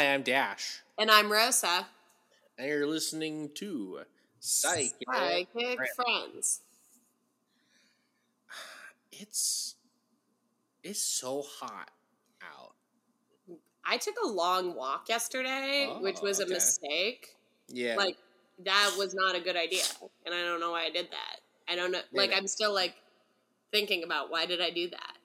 Hi, I'm Dash, And I'm Rosa. and you're listening to Psychic. Psychic Friends. Friends. It's it's so hot out. I took a long walk yesterday, Oh, which was a mistake. Yeah, Like, that was not a good idea. And I don't know why I did that. I don't know. Like. I'm still, like, thinking about why did I do that?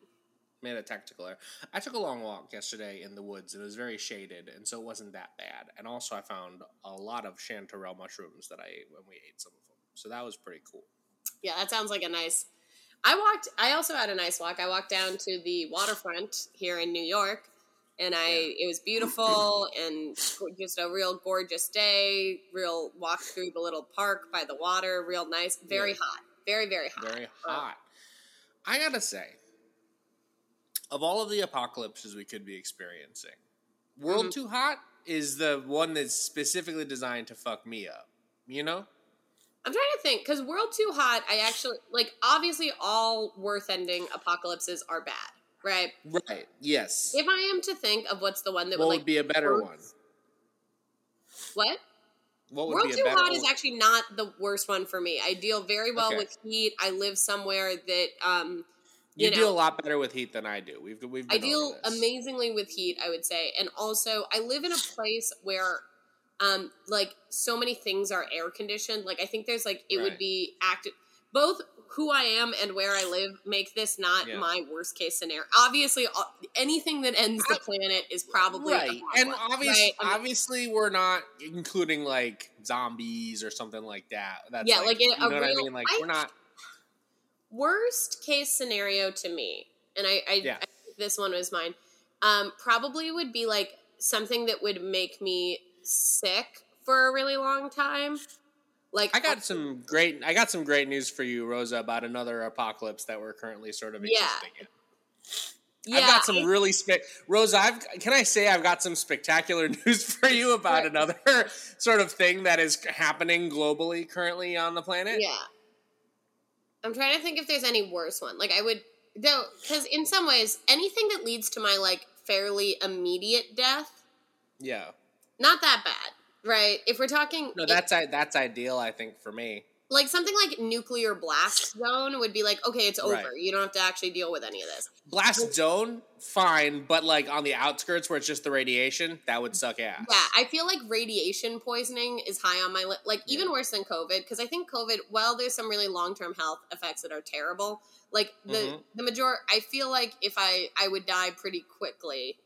Made a tactical error. I took a long walk yesterday in the woods. and It was very shaded, and so it wasn't that bad. And also, I found a lot of chanterelle mushrooms that I ate when we ate some of them. So that was pretty cool. Yeah, that sounds like a nice. I walked. I also had a nice walk. I walked down to the waterfront here in New York, and I it was beautiful and just a real gorgeous day. Real walk through the little park by the water. Real nice. Very Yeah. hot. Very very hot. Very Uh, hot. I gotta say, of all of the apocalypses we could be experiencing, World Mhm. Too Hot is the one that's specifically designed to fuck me up. You know? I'm trying to think because World Too Hot. I actually like. Obviously, all worth ending apocalypses are bad, right? Right. Yes. If I am to think of what's the one that what would would like be a better one? what What would World Too Hot one? is actually not the worst one for me. I deal very well Okay. with heat. I live somewhere that um you you know, deal a lot better with heat than I do. We've we've I deal amazingly with heat, I would say. And also I live in a place where um like so many things are air conditioned. Like I think there's like it would be active both who I am and where I live make this not Yeah. my worst case scenario. Obviously, anything that ends the planet is probably right, and one, obviously, right? I mean, obviously, we're not including like zombies or something like that. That's Yeah, like, like, in you a know what I mean. Like I- we're not. Worst case scenario to me, and I, I, yeah. I this one was mine. Um, probably would be like something that would make me sick for a really long time. Like I got some great. I got some great news for you, Rosa, about another apocalypse that we're currently sort of Yeah. existing in. yeah, I've got some really spec. Rosa, I've can I say I've got some spectacular news for you about another sort of thing that is happening globally currently on the planet. yeah. I'm trying to think if there's any worse one. Like I would though, because in some ways, anything that leads to my like fairly immediate death, Yeah. not that bad, right? If we're talking, No, that's i- that's ideal. I think for me. Like something like nuclear blast zone would be like, okay, it's over. Right. You don't have to actually deal with any of this. Blast zone, fine, but like on the outskirts where it's just the radiation, that would suck ass. Yeah, I feel like radiation poisoning is high on my list. Like even worse than COVID, because I think COVID. While there's some really long term health effects that are terrible, like the Mhm. the major. I feel like if I I would die pretty quickly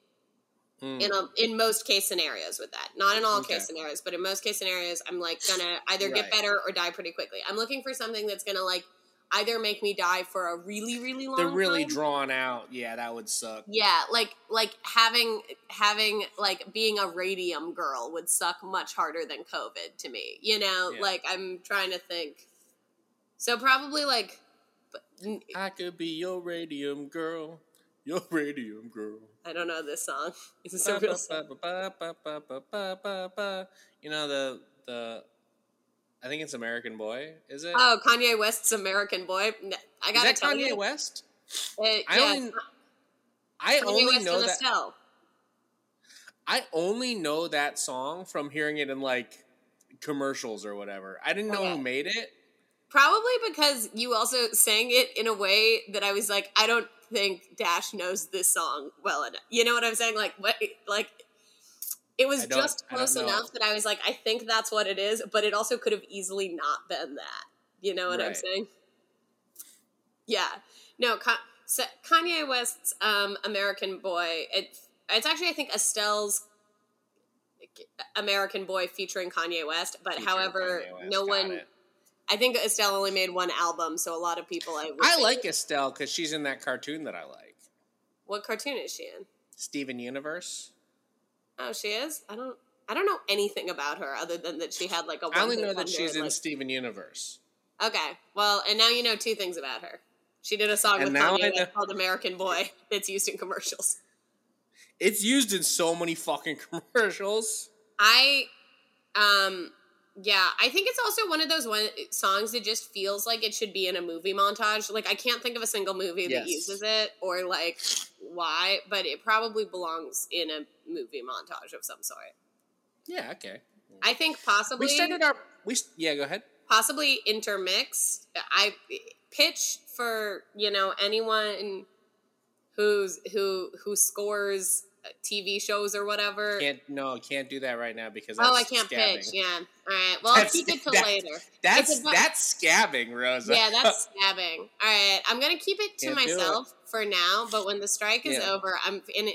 Mm. in a, in most case scenarios with that. Not in all Okay. case scenarios, but in most case scenarios, I'm like gonna either get better or die pretty quickly. I'm looking for something that's gonna like either make me die for a really really long. They're really time, drawn out. Yeah, that would suck. yeah, like like having having like being a radium girl would suck much harder than COVID to me. You know, Yeah. like I'm trying to think. So probably like, I could be your radium girl, your radio, girl. I don't know this song. It's this a real song? You know the the I think it's American Boy. Is it? Oh, Kanye West's American Boy. I got that Kanye you. West. It, I yeah, only, I only West know that. Estelle. I only know that song from hearing it in like commercials or whatever. I didn't know okay. who made it. Probably because you also sang it in a way that I was like, I don't think Dash knows this song well enough. You know what I'm saying? Like what? Like it was just close enough that I was like, I think that's what it is, but it also could have easily not been that. You know what I'm saying? Yeah. No. So Kanye West's um, American Boy. It's it's actually I think Estelle's American Boy featuring Kanye West, but Featuring however, West. no one. it. I think Estelle only made one album, so a lot of people I I like Estelle because she's in that cartoon that I like, What cartoon is she in? Steven Universe. Oh, she is. I don't. I don't know anything about her other than that she had like a. I only know that she's in like- Steven Universe. Okay, well, and now you know two things about her. She did a song And with Kanye I know- West called "American Boy" that's used in commercials. It's used in so many fucking commercials. I, um, yeah, I think it's also one of those one songs that just feels like it should be in a movie montage. Like I can't think of a single movie that uses it or like why, but it probably belongs in a movie montage of some sort. Yeah, okay. I think possibly We started our we yeah, go ahead. possibly intermix. I pitch for you know anyone who's who who scores TV shows or whatever. Can't no, can't do that right now because oh, I can't scabbing. pitch. Yeah. All right. Well, I'll That's- keep it till that- later. That's that's scabbing, Rosa. Yeah, that's scabbing. All right, I'm gonna keep it to Can't do it. myself for now. But when the strike is Yeah. over, I'm in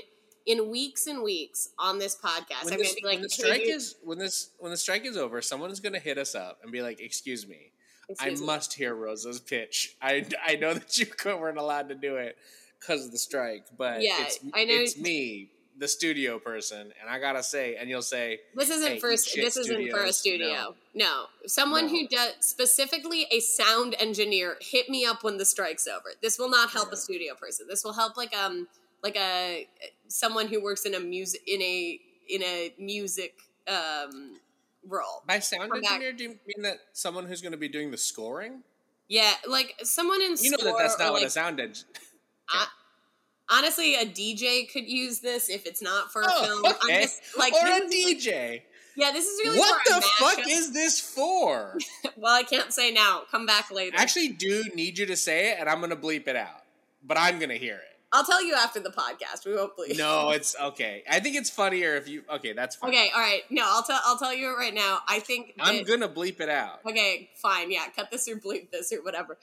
in weeks and weeks on this podcast. when, I'm this, gonna be like, when the strike you- is when this when the strike is over, someone's gonna hit us up and be like, "Excuse me, excuse I me." must hear Rosa's pitch. I I know that you weren't allowed to do it because of the strike, but Yeah, it's, I know- it's me, the studio person, and I gotta say, and you'll say, This isn't Hey, for a, eat shit this isn't for a studio. No, someone No. who does specifically a sound engineer. Hit me up when the strike's over. This will not help a studio person. This will help like um like a someone who works in a music in a in a music um role. by sound back. engineer, do you mean that someone who's gonna be doing the scoring? Yeah, like someone in You know that that's not what like, a sound engineer. Honestly a DJ could use this if it's not for a Oh, film. okay. I'm just like or a DJ. yeah, this is really What the fuck mashup. is this for? Well, I can't say now. Come back later. I actually do need you to say it, and I'm gonna bleep it out, but I'm gonna hear it. I'll tell you after the podcast. We won't bleep. No, it's okay. I think it's funnier if you. Okay, that's fine. Okay, all right. No, I'll tell. I'll tell you right now. I think. I'm gonna bleep it out. Okay, fine. Yeah, cut this or bleep this or whatever.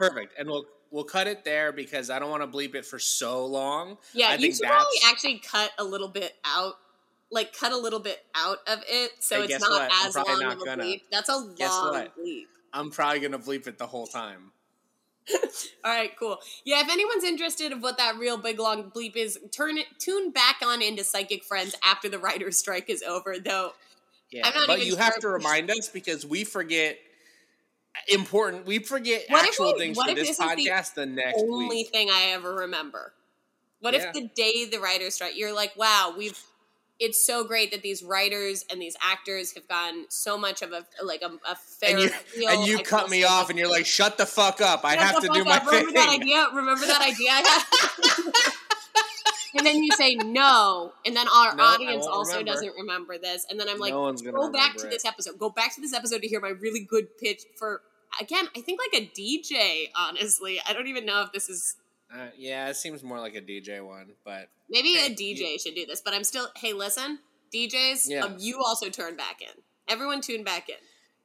Perfect, and we'll we'll cut it there because I don't want to bleep it for so long. Yeah, I you should probably actually cut a little bit out. Like cut a little bit out of it, so Hey, it's not what? As long not of a gonna. bleep. That's a Guess long what? bleep. I'm probably gonna bleep it the whole time. All right, cool. Yeah, if anyone's interested of what that real big long bleep is, turn it tune back on into Psychic Friends after the writer's strike is over. Though Yeah, but you have to remind us because we forget important. We forget What actual we- things for this is the podcast the, next only week. thing I ever remember. What Yeah. if the day the writers strike, you're like, wow, we've. It's so great that these writers and these actors have gotten so much of a like a, a fair. And you feel, and you I cut me off, and you're like, "Shut the fuck up! I have to do fuck my up. thing." Remember that idea? Remember that idea I had? and then you say no, and then our No, audience also remember. doesn't remember this, and then I'm like, no go back to it. this episode. Go back to this episode to hear my really good pitch for again. I think like a DJ. Honestly, I don't even know if this is Uh, yeah, it seems more like a DJ one, but maybe Hey, a DJ should do this. But I'm still. Hey, listen, DJs, Yeah. um, you also turn back in. Everyone tune back in.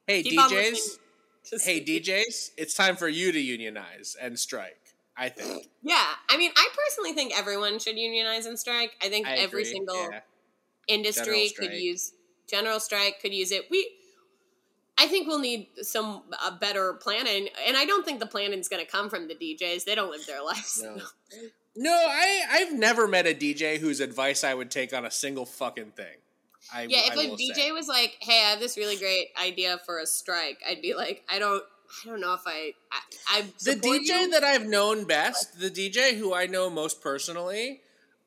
hey Keep DJs, hey DJs, it's time for you to unionize and strike. I think Yeah, I mean, I personally think everyone should unionize and strike. I think I every agree, single yeah. industry could use general strike could use it. We, I think we'll need some uh, better planning, and I don't think the planning's going to come from the DJs. They don't live their lives. No. No, I I've never met a DJ whose advice I would take on a single fucking thing. I, Yeah, if a DJ say. was like, "Hey, I have this really great idea for a strike," I'd be like, "I don't, I don't know if I, I, I the DJ you. that I've known best, the DJ who I know most personally,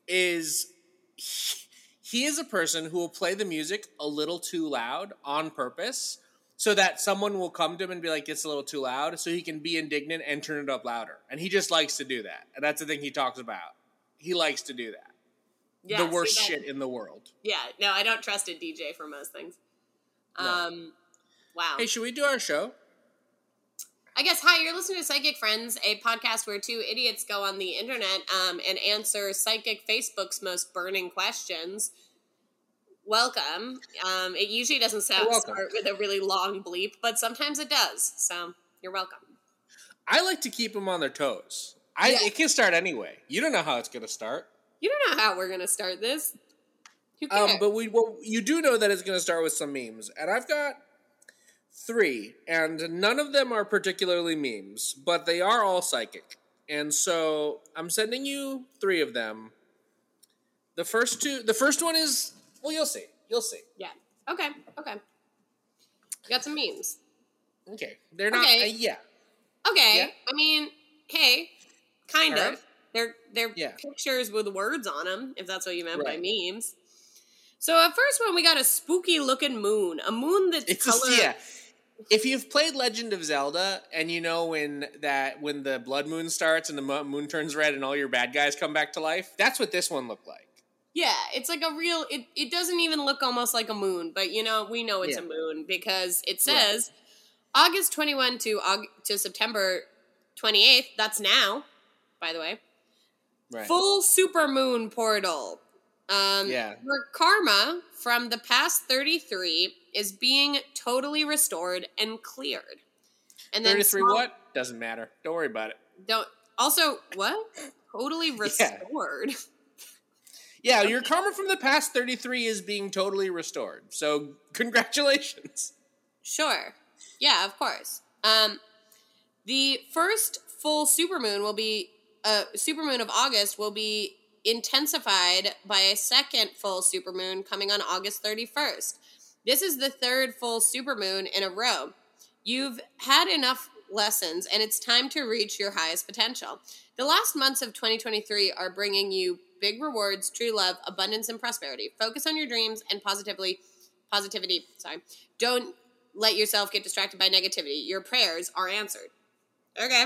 is he, he is a person who will play the music a little too loud on purpose, so that someone will come to him and be like, "It's a little too loud," so he can be indignant and turn it up louder. And he just likes to do that, and that's the thing he talks about. He likes to do that. Yeah, the worst shit in the world. Yeah, no, I don't trust a DJ for most things. No. Um, wow. Hey, should we do our show? I guess hi, you're listening to Psychic Friends, a podcast where two idiots go on the internet um, and answer psychic Facebook's most burning questions. Welcome. Um, it usually doesn't sound, start with a really long bleep, but sometimes it does. So you're welcome. I like to keep them on their toes. I, Yeah. It can start anyway. You don't know how it's going to start. You don't know how we're gonna start this. Um, but we well, you do know that it's going to start with some memes, and I've got three, and none of them are particularly memes, but they are all psychic, and so I'm sending you three of them. The first two, the first one is well, you'll see, you'll see. Yeah. Okay. Okay. Got some memes. Okay, they're not. Okay. Uh, yeah, Okay. Yeah. I mean, hey, kind All of. right. They're they're Yeah. pictures with words on them, if that's what you meant Right. by memes. So at first one, we got a spooky looking moon, a moon that's it's color. just yeah. If you've played Legend of Zelda and you know when that when the blood moon starts and the moon turns red and all your bad guys come back to life, that's what this one looked like. Yeah, it's like a real. It, it doesn't even look almost like a moon, but you know we know it's Yeah. a moon because it Right. says August twenty one to Aug- to September twenty eighth. That's now, by the way. Right. Full super moon portal. Um, Yeah. Your karma from the past thirty three is being totally restored and cleared. And then Thirty three. small- What doesn't matter. Don't worry about it. Don't also what totally Yeah. restored. Yeah, your karma from the past thirty three is being totally restored. So congratulations. Sure. Yeah, of course. Um, the first full supermoon will be a uh, supermoon of August will be intensified by a second full supermoon coming on August 31st. This is the third full supermoon in a row. You've had enough lessons and it's time to reach your highest potential. The last months of 2023 are bringing you big rewards, true love, abundance and prosperity. Focus on your dreams and positively positivity, sorry. Don't let yourself get distracted by negativity. Your prayers are answered. Okay.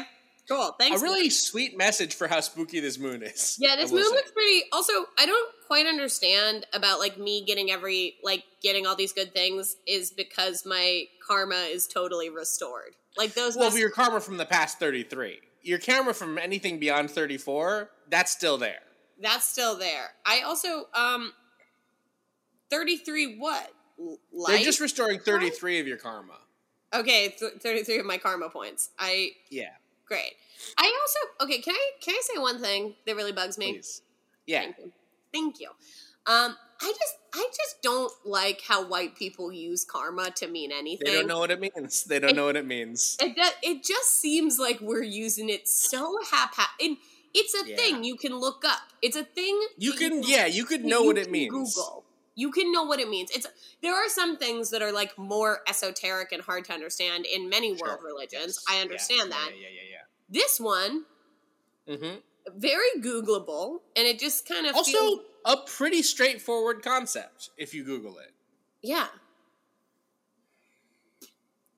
Cool. Thanks. A really sweet message for how spooky this moon is. Yeah, this moon say. looks pretty. Also, I don't quite understand about like me getting every like getting all these good things is because my karma is totally restored. Like those. Well, must- your karma from the past 33. Your karma from anything beyond 34, that's still there. that's still there. I also um. Thirty three. What? L- They're just restoring 33 of your karma. okay. Th- Thirty three of my karma points. I Yeah, great. I also okay. Can I can I say one thing that really bugs me? please. Yeah. Thank you. Thank you. Um, I just I just don't like how white people use karma to mean anything. They don't know what it means. They don't know what it means. It it just seems like we're using it so haphazard. And it's a Yeah. thing you can look up. It's a thing You can, yeah, you could know you what it means. Google. You can know what it means. It's there are some things that are like more esoteric and hard to understand in many world religions. Yes. I understand Yeah, that. Yeah, yeah, yeah. This one yeah. yeah. hmm very Googleable, and it just kind of Also, feels, a pretty straightforward concept if you Google it. yeah.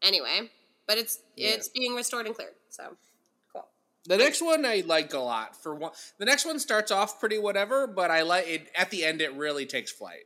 Anyway, but it's Yeah. it's being restored and cleared. So cool. The next one I like a lot. For one, the next one starts off pretty whatever, but I like it. At the end, it really takes flight.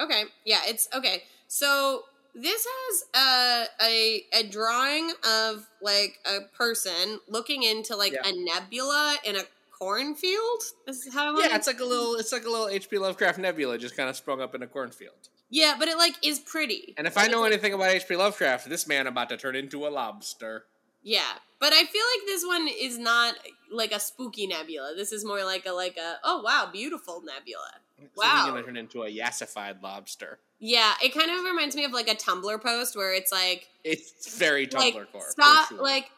Okay, yeah, it's okay. So this has a a, a drawing of like a person looking into like Yeah. a nebula in a cornfield. This is how I Yeah, it's like a little, it's like a little H.P. Lovecraft nebula just kind of sprung up in a cornfield. yeah, but it like is pretty. And if I know anything about H.P. Lovecraft, this man about to turn into a lobster. Yeah, but I feel like this one is not like a spooky nebula. This is more like a like a oh wow beautiful nebula. So Wow. gonna turn into a yassified lobster. Yeah, it kind of reminds me of like a Tumblr post where it's like It's very Tumblr like core. stop sure. like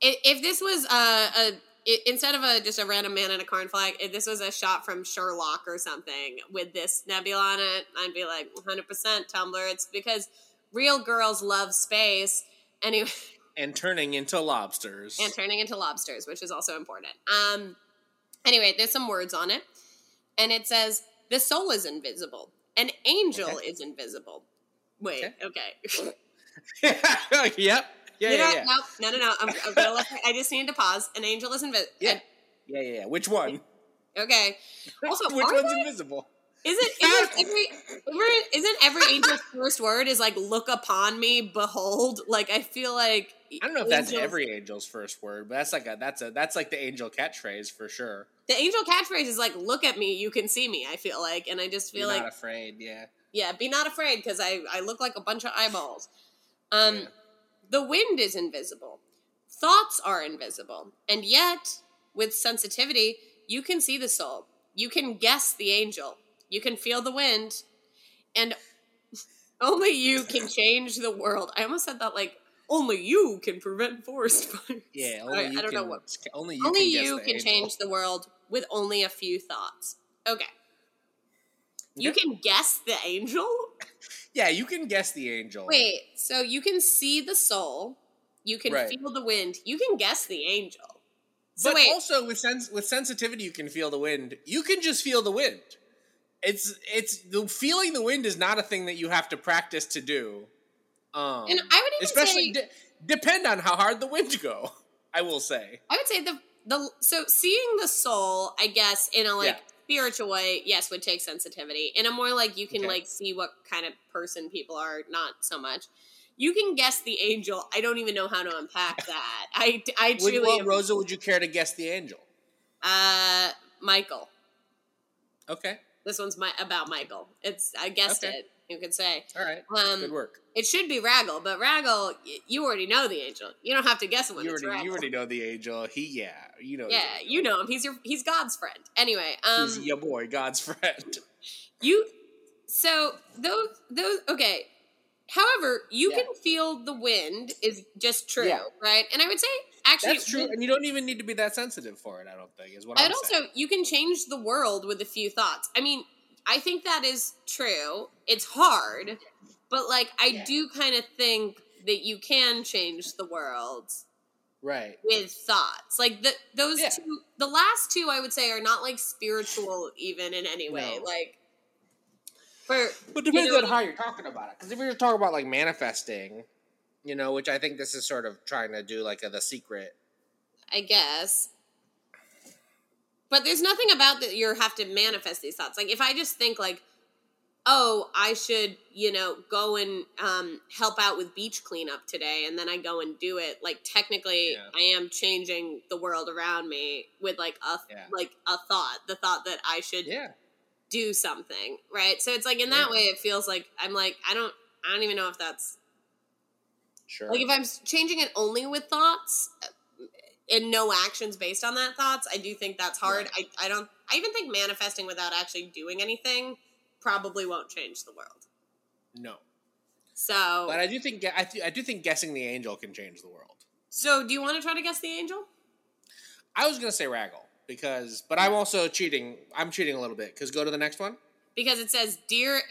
if, this was a, a instead of a just a random man in a corn flag if this was a shot from sherlock or something with this nebula on it i'd be like 100% tumblr it's because real girls love space anyway and turning into lobsters. and turning into lobsters which is also important um anyway there's some words on it and it says the soul is invisible an angel Okay. is invisible wait okay, yep. Yeah, no, yeah, no, yeah. no, no, no, no. I'm, I'm gonna let, I just need to pause. An angel is invisible. Yeah. Yeah, yeah, yeah. Which one? Okay. Also, Which one's they- invisible? Isn't isn't every isn't every angel's first word is like "look upon me, behold"? Like I feel like I don't know if that's angels- every angel's first word, but that's like a that's a that's like the angel catchphrase for sure. the angel catchphrase is like "look at me, you can see me." I feel like, and I just feel like Be feel not afraid. Yeah. yeah, be not afraid because I I look like a bunch of eyeballs. Um, Yeah. the wind is invisible, thoughts are invisible, and yet with sensitivity, you can see the soul. You can guess the angel. You can feel the wind, and only you can change the world. I almost said that like only you can prevent forest fires. Yeah. I- Only I you don't can, know what- Only you only can, you can change the world. with only a few thoughts. Okay. You can guess the angel? Yeah, you can guess the angel. Wait, so you can see the soul, you can Right. feel the wind, you can guess the angel. So but wait, also with sens- with sensitivity, you can feel the wind. You can just feel the wind. It's it's the feeling the wind is not a thing that you have to practice to do. Um, and I would even especially say de- depend on how hard the winds go. I will say. I would say the the so seeing the soul, I guess, in a like Yeah. spiritual way, yes, would take sensitivity. In a more like you can Okay. like see what kind of person people are, not so much. You can guess the angel. I don't even know how to unpack that. I I Would, truly well, Rosa, would you care to guess the angel? uh Michael. Okay, This one's my about Michael. It's I guessed Okay. it. You could say. all right, Um, good work. It should be Raggle, but Raggle, y- you already know the angel. You don't have to guess when You it's already, Raggle. you already know the angel. He, yeah, you know. yeah, you know him. He's your he's God's friend. Anyway, um, He's your boy, God's friend. You so those those okay. However, you Yeah. can feel the wind is just true, Yeah. right? And I would say actually That's true, and you don't even need to be that sensitive for it. I don't think is what I'm also saying. you can change the world with a few thoughts. I mean, I think that is true. It's hard, but like I Yeah. do kind of think that you can change the world Right. with thoughts. Like the those Yeah. two the last two I would say are not like spiritual even in any way. No. Like for But depends know- on how you're talking about it. Because if you're talking about like manifesting, you know, which I think this is sort of trying to do like a the secret. I guess. But there's nothing about that you have to manifest these thoughts. Like if I just think like, oh, I should, you know, go and um, help out with beach cleanup today, and then I go and do it. Like technically, Yeah. I am changing the world around me with like a Yeah. like a thought, the thought that I should Yeah. do something, right? So it's like in that way, it feels like I'm like I don't I don't even know if that's Sure. like if I'm changing it only with thoughts and no actions based on that thoughts, I do think that's hard. I, I don't I even think manifesting without actually doing anything probably won't change the world. no. So But I do think I, th- I do think guessing the angel can change the world. so do you want to try to guess the angel? I was gonna say Raggle because, but I'm also cheating. I'm cheating a little bit because go to the next one. Because it says Dear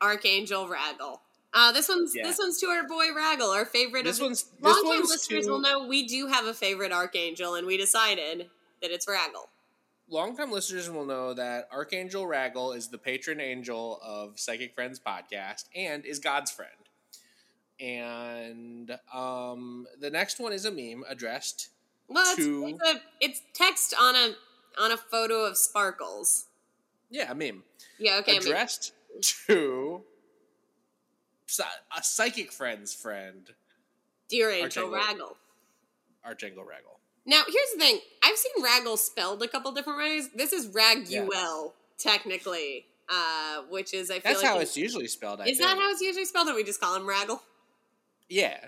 Archangel Raggle. Uh, this one's Yeah. this one's to our boy Raggle, our favorite This of one's this longtime one's listeners to, will know we do have a favorite archangel and we decided that it's Raggle. longtime listeners will know that Archangel Raggle is the patron angel of Psychic Friends podcast and is God's friend. And um, the next one is a meme addressed. Well, it's, To- it's a it's text on a on a photo of sparkles. Yeah, a meme Yeah, okay. Addressed to a Psychic Friends friend, Dear Angel. Raggle. Archangel Raggle. Now, here's the thing. I've seen Raggle spelled a couple different ways. This is Raguel, technically, uh, which is, I feel like That's like. how it's usually spelled. I is that how it's usually spelled, or we just call him Raggle? Yeah,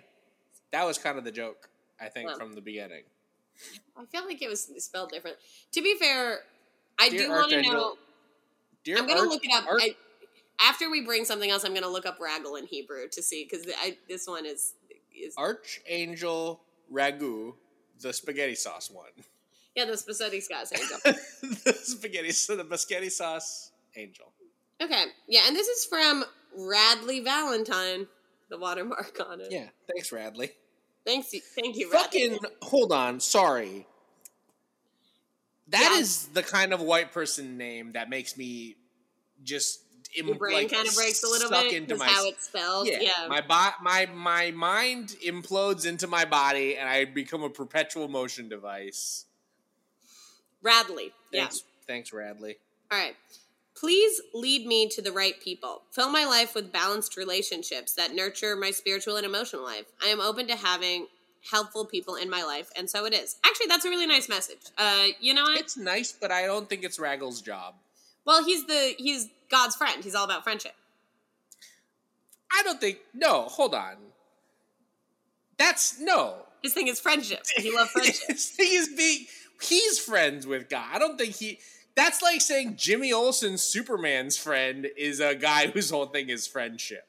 that was kind of the joke. I think Well. from the beginning. I feel like it was spelled different. To be fair, I Dear do want to know. Dear I'm going to look it up. Arch- I, after we bring something else, I'm going to look up Raggle in Hebrew to see, because this one is. is Archangel Ragu, the spaghetti sauce one. yeah, the spaghetti Scots angel. the spaghetti, so the spaghetti sauce angel. Okay, yeah, and this is from Radley Valentine, the watermark on it. Yeah, thanks, Radley. Thanks, thank you, Radley. Fucking hold on, sorry. That Yeah. is the kind of white person name that makes me just im- Your brain like, kind of breaks a little bit into my how it's spelled. yeah, Yeah, my bo- my my mind implodes into my body and I become a perpetual motion device. Radley. Thanks, thanks, Radley. All right. Please lead me to the right people. Fill my life with balanced relationships that nurture my spiritual and emotional life. I am open to having helpful people in my life, and so it is. Actually, that's a really nice message. Uh, you know what? It's nice, but I don't think it's Raggle's job. Well, he's the he's God's friend. He's all about friendship. I don't think. No, hold on. That's no. His thing is friendship. He loves friendship. His thing is being. He's friends with God. I don't think he. That's like saying Jimmy Olsen, Superman's friend, is a guy whose whole thing is friendship.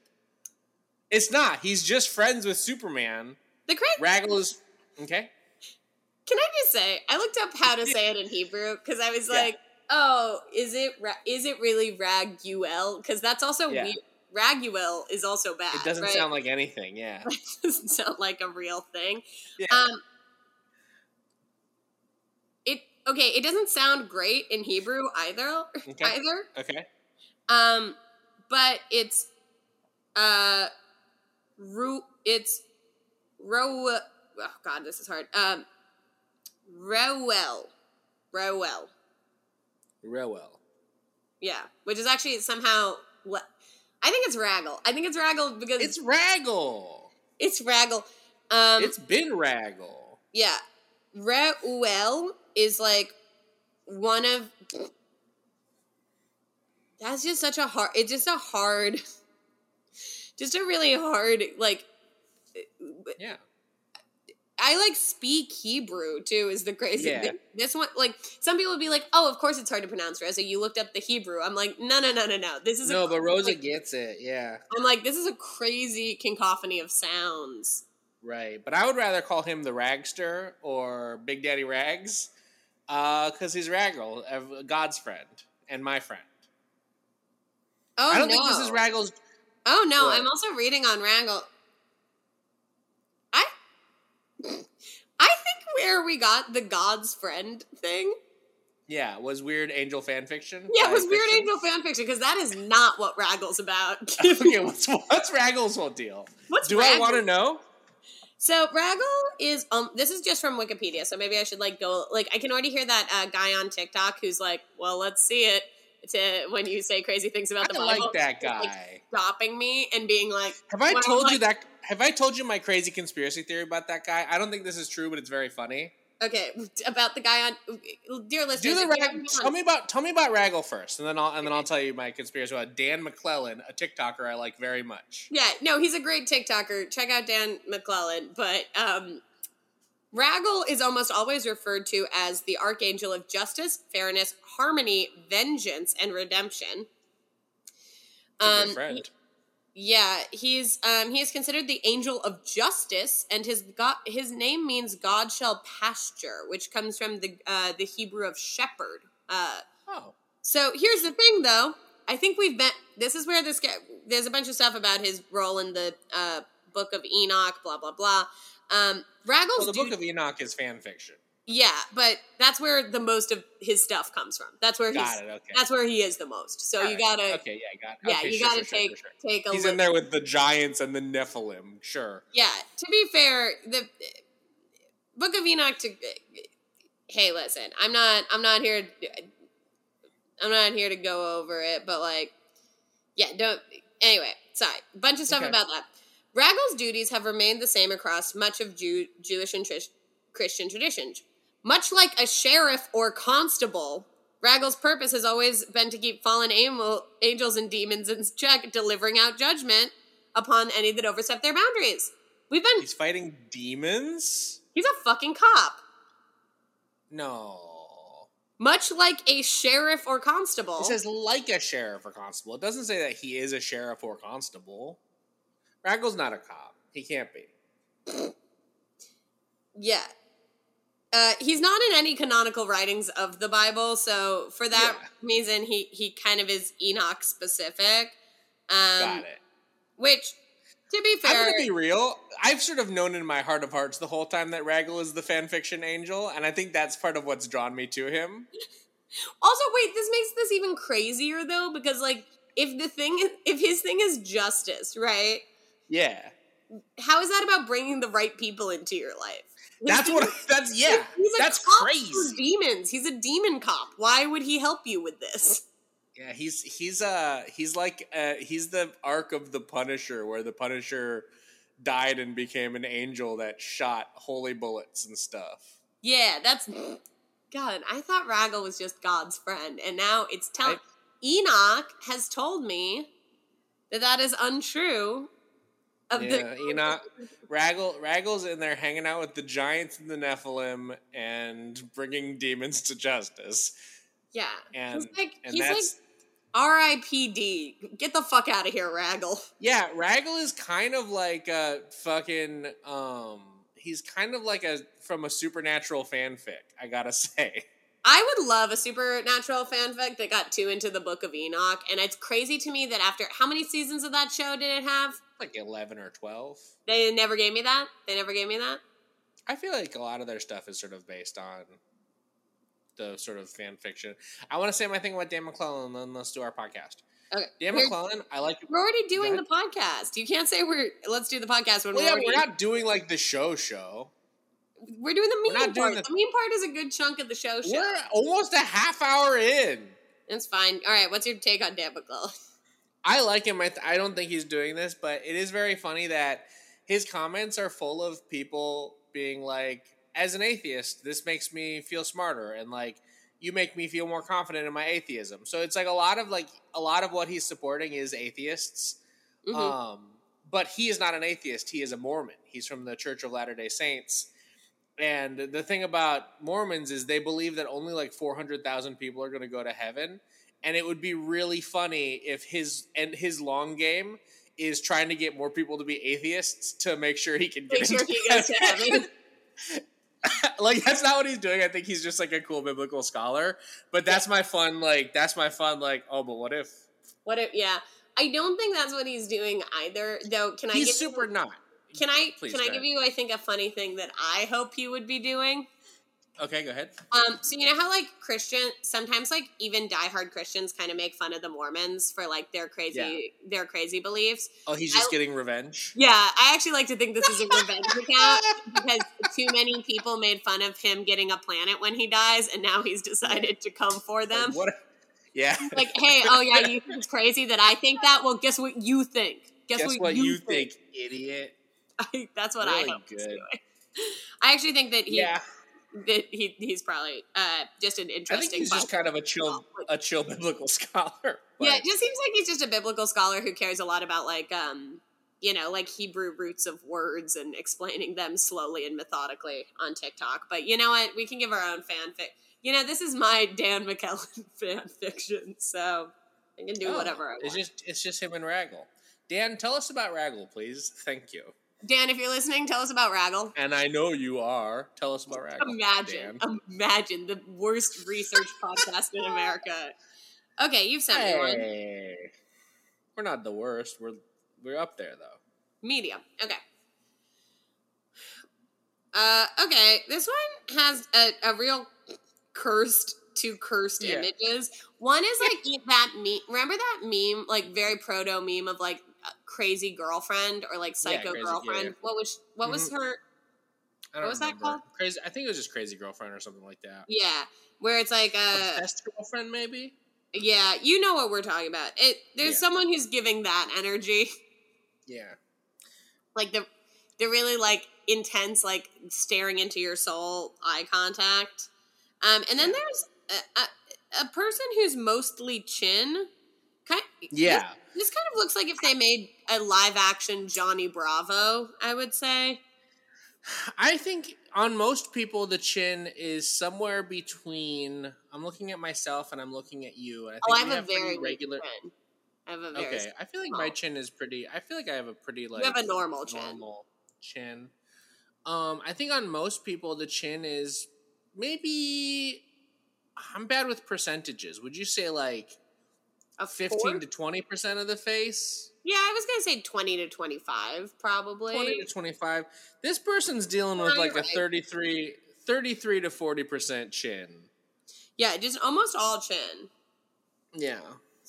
It's not. He's just friends with Superman. the great Raggle is okay. Can I just say, I looked up how to say it in Hebrew because I was Yeah. like, oh, is it ra- is it really Raguel? Because that's also Yeah. weird. Raguel is also bad. It doesn't right? sound like anything. Yeah. it doesn't sound like a real thing. Yeah. Um, it okay. It doesn't sound great in Hebrew either. Okay. Either. Okay. Um, but it's uh, ru. It's ro. Oh God, this is hard. Um, Rowell, Rowell. Real well. Yeah, which is actually somehow. le- I think it's Raggle. I think it's Raggle because It's Raggle. it's Raggle. Um, it's been Raggle. Yeah. Reuel is like one of that's just such a hard it's just a hard just a really hard like Yeah. I like speak Hebrew too is the crazy Yeah. thing. This one like some people would be like, "Oh, of course it's hard to pronounce, Rosa. You looked up the Hebrew." I'm like, "No, no, no, no, no. This is a No, but Rosa like, gets it. Yeah. I'm like, this is a crazy cacophony of sounds. Right. But I would rather call him the Ragster or Big Daddy Rags because he's Raggle, uh, God's friend and my friend. Oh I don't no. think this is Raggle's. Oh no? I'm also reading on Wrangle. I I think where we got the God's friend thing. Yeah, was weird angel fan fiction. Yeah, it was weird fiction? angel fan fiction because that is not what Raggle's about. okay, what's what's Raggle's whole deal? What's Do I want to know? So Raggle is um this is just from Wikipedia, so maybe I should like go like I can already hear that uh, guy on TikTok who's like, well, let's see it. To when you say crazy things about the Bible, like that like, guy. stopping me and being like, Have I told you like- that? Have I told you my crazy conspiracy theory about that guy? I don't think this is true, but it's very funny. okay, about the guy on, dear listeners, Do the rag- tell me about tell me about Raggle first, and then I'll and then I'll tell you my conspiracy about Dan McClellan, a TikToker I like very much. Yeah, no, he's a great TikToker. Check out Dan McClellan. But um, Raggle is almost always referred to as the archangel of justice, fairness, harmony, vengeance, and redemption. Um, friend. Yeah, he's um, he is considered the angel of justice, and his God, his name means God shall pasture, which comes from the uh, the Hebrew of shepherd. Uh, Oh, so here's the thing, though. I think we've been. This is where this guy. There's a bunch of stuff about his role in the uh, Book of Enoch. Blah blah blah. Um, Raggle's well, the Book of Enoch is fan fiction. Yeah, but that's where the most of his stuff comes from. That's where he's. Got it. Okay. That's where he is the most. So Got you gotta. Okay, yeah, got it. Yeah, Okay, you sure, gotta sure, take sure, take a He's look. in there with the giants and the Nephilim. Sure. Yeah, to be fair, the Book of Enoch. To hey, listen, I'm not. I'm not here. I'm not here to go over it, but like, yeah, don't. Anyway, sorry. Bunch of stuff Okay. about that. Raggle's duties have remained the same across much of Jew, Jewish and tris- Christian traditions. Much like a sheriff or constable, Raggle's purpose has always been to keep fallen angel, angels and demons in check, delivering out judgment upon any that overstep their boundaries. We've been. He's fighting demons. He's a fucking cop. No. Much like a sheriff or constable. It says like a sheriff or constable. It doesn't say that he is a sheriff or constable. Raggle's not a cop. He can't be. yeah. Uh, he's not in any canonical writings of the Bible, so for that Yeah. reason, he, he kind of is Enoch specific. Um, Got it. Which, to be fair, I'm gonna be real. I've sort of known in my heart of hearts the whole time that Raggle is the fanfiction angel, and I think that's part of what's drawn me to him. Also, wait, this makes this even crazier though, because like if the thing is, if his thing is justice, right? Yeah, How is that about bringing the right people into your life? That's what. That's yeah. he's a That's crazy. demons. He's a demon cop. Why would he help you with this? Yeah, he's he's uh he's like uh he's the arc of the Punisher, where the Punisher died and became an angel that shot holy bullets and stuff. Yeah, that's God. I thought Raggle was just God's friend, and now it's telling. Enoch has told me that that is untrue. Of Yeah, the Enoch, Raggle, Raggle's in there hanging out with the giants and the Nephilim and bringing demons to justice. yeah, And he's like and he's like R.I.P.D. Get the fuck out of here, Raggle. yeah, Raggle is kind of like a fucking um he's kind of like a from a supernatural fanfic. I gotta say. I would love a supernatural fanfic that got too into the Book of Enoch, and it's crazy to me that after how many seasons of that show did it have? Like eleven or twelve. They never gave me that. They never gave me that. I feel like a lot of their stuff is sort of based on the sort of fan fiction. I want to say my thing about Dan McClellan, and then let's do our podcast. Okay. Dan We're- McClellan, I like. We're already doing the podcast. You can't say we're let's do the podcast when Well, we're yeah, we're not doing like the show show. we're doing the meme part. the- The meme part is a good chunk of the show. Show. We're almost a half hour in. It's fine. All right. What's your take on Dan McClellan? I like him. I, th- I don't think he's doing this, but it is very funny that his comments are full of people being like, as an atheist, this makes me feel smarter, and like, you make me feel more confident in my atheism. So it's like a lot of like a lot of what he's supporting is atheists. Mhm. Um, but he is not an atheist. He is a Mormon. He's from the Church of Latter Day Saints. And the thing about Mormons is they believe that only like 400,000 people are going to go to heaven. And it would be really funny if his and his long game is trying to get more people to be atheists to make sure he can get Make sure he goes to heaven. like that's not what he's doing. I think he's just like a cool biblical scholar. But that's my fun. Like that's my fun. Like oh, but what if What? If, yeah. I don't think that's what he's doing either. Though, can I? he's give super You, not? can I? Please, can I give you? I think a funny thing that I hope he would be doing. Okay, go ahead. Um, so you know how like Christian sometimes like even diehard Christians kind of make fun of the Mormons for like their crazy their crazy beliefs. Oh, he's just I- getting revenge. Yeah, I actually like to think this is a revenge account because too many people made fun of him getting a planet when he dies, and now he's decided to come for them. Like, what? Yeah. Like, hey, oh yeah, you think it's crazy that I think that? Well, guess what you think? Guess, Guess what you think, idiot? I, That's what Really I hope he's good. doing. I actually think that he Yeah, that he he's probably uh, just an I interesting. think he's just kind of a chill, a chill biblical scholar. yeah, it just seems like he's just a biblical scholar who cares a lot about like um you know like Hebrew roots of words and explaining them slowly and methodically on TikTok. But you know what? We can give our own fanfic. You know, this is my Dan McClellan fan fiction, so I can do Oh, whatever I want. It's just it's just him and Raggle. Dan, tell us about Raggle, please. Thank you. Dan, if you're listening, tell us about Raggle. And I know you are. Tell us about Raggle. Imagine, Dan. imagine the worst research podcast in America. Okay, you've sent me one. We're not the worst. We're we're up there though. Medium. Okay. Uh, okay, this one has a, a real cursed two cursed Yeah. images. One is like eat that meme. Remember that meme, like very proto meme of like crazy girlfriend or like Yeah, psycho crazy- girlfriend. yeah. What was what was Mhm. her? I don't What was that called? Crazy. I think it was just Crazy Girlfriend or something like that. Yeah, where it's like a Obsessed girlfriend, maybe. yeah, you know what we're talking about. It there's Yeah. someone who's giving that energy. Yeah. like the the really like intense like staring into your soul eye contact um and then there's a, a, a person who's mostly chin kind Yeah. this, this kind of looks like if they made a live action johnny bravo i would say I think on most people the chin is somewhere between. I'm looking at myself and I'm looking at you, and I think oh i we have a very regular. chin i have a very Okay, I feel like my chin is pretty. I feel like I have a pretty like you have a normal chin normal chin. Um, I think on most people the chin is maybe. I'm bad with percentages. Would you say like a fifteen four? to twenty percent of the face? yeah i was gonna say 20 to 25 probably 20 to 25 this person's dealing with like you're a right. 33 33 to 40% chin yeah just almost all chin yeah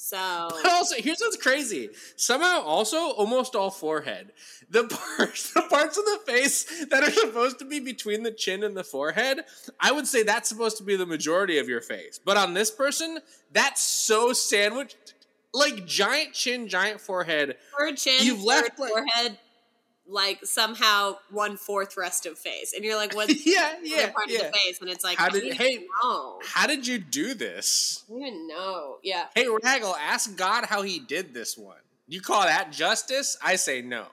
so but also here's what's crazy. Somehow also almost all forehead. The parts the parts of the face that are supposed to be between the chin and the forehead i would say that's supposed to be the majority of your face. But on this person that's so sandwiched like giant chin giant forehead. Third chin, You've left, like- forehead, like somehow one fourth rest of face, and you're like, what's yeah yeah part yeah of the face? And it's like, How did- hey- know. how did you do this I don't even know. Yeah. Hey, Raggle, ask God how he did this one. You call that justice? I say no.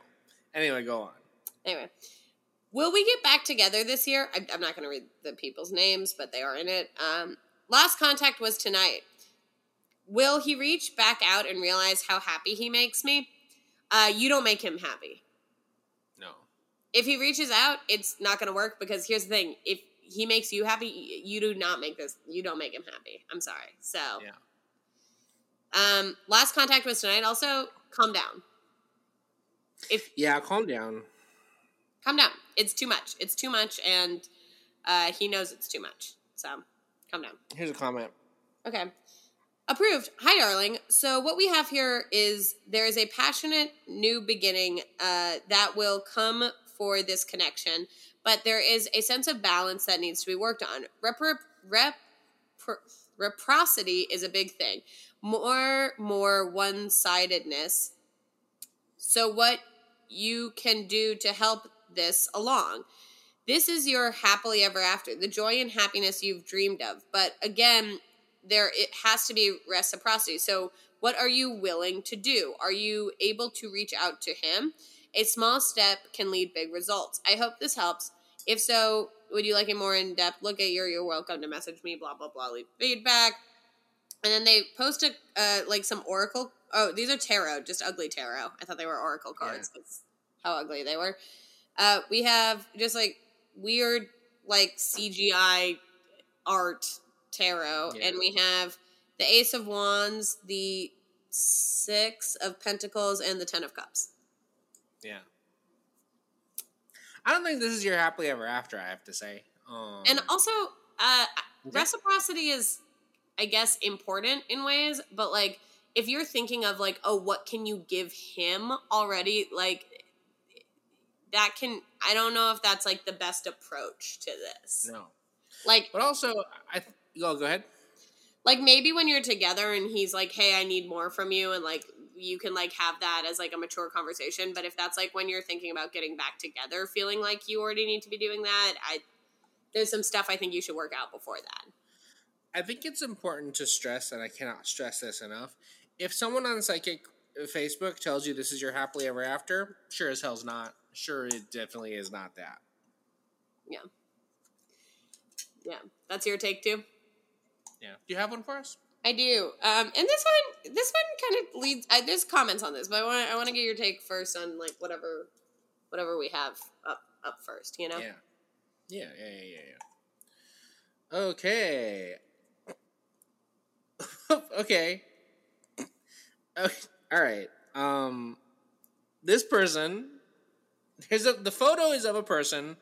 Anyway, go on. Anyway, will we get back together this year? I, I'm not going to read the people's names, but they are in it. Um, last contact was tonight. Will he reach back out and realize how happy he makes me? Uh, you don't make him happy. If he reaches out, it's not going to work because here's the thing: if he makes you happy, you do not make this. You don't make him happy. I'm sorry. So, Yeah. um, last contact was tonight. Also, calm down. If Yeah, calm down. calm down, it's too much. It's too much, and uh, he knows it's too much. So, calm down. Here's a comment. Okay. Approved. Hi, darling. So, what we have here is there is a passionate new beginning uh, that will come for this connection, but there is a sense of balance that needs to be worked on. Repro- rep- reciprocity is a big thing. More, more one sidedness. So, what you can do to help this along? This is your happily ever after, the joy and happiness you've dreamed of. But again, there it has to be reciprocity. So, what are you willing to do? Are you able to reach out to him? A small step can lead big results. I hope this helps. If so, would you like a more in depth look at your? You're welcome to message me. Blah blah blah. Leave feedback. And then they post a uh, like some oracle. Oh, these are tarot, just ugly tarot. I thought they were oracle cards. That's how ugly they were. Uh, we have just like weird like CGI art tarot, Yeah. and we have the Ace of Wands, the Six of Pentacles, and the Ten of Cups. Yeah. I don't think this is your happily ever after. I have to say. Um, And also, uh, reciprocity is, I guess, important in ways, but like if you're thinking of like, oh, what can you give him already? Like that can. I don't know if that's like the best approach to this. no, Like, but also I. Th- oh, go ahead. like maybe when you're together and he's like, hey, I need more from you, and like you can like have that as like a mature conversation. But if that's like when you're thinking about getting back together, feeling like you already need to be doing that, I there's some stuff I think you should work out before that. I think it's important to stress, and I cannot stress this enough. If someone on psychic uh, Facebook tells you this is your happily ever after, sure as hell's not. Sure, it definitely is not that. Yeah. Yeah, that's your take too. Yeah. Do you have one for us? I do. Um, and this one, this one kind of leads. I, there's comments on this, but I want I want to get your take first on like whatever, whatever we have up up first. You know. Yeah. Yeah, yeah, yeah, yeah. Okay. okay. okay. All right. Um this person here's a the photo is of a person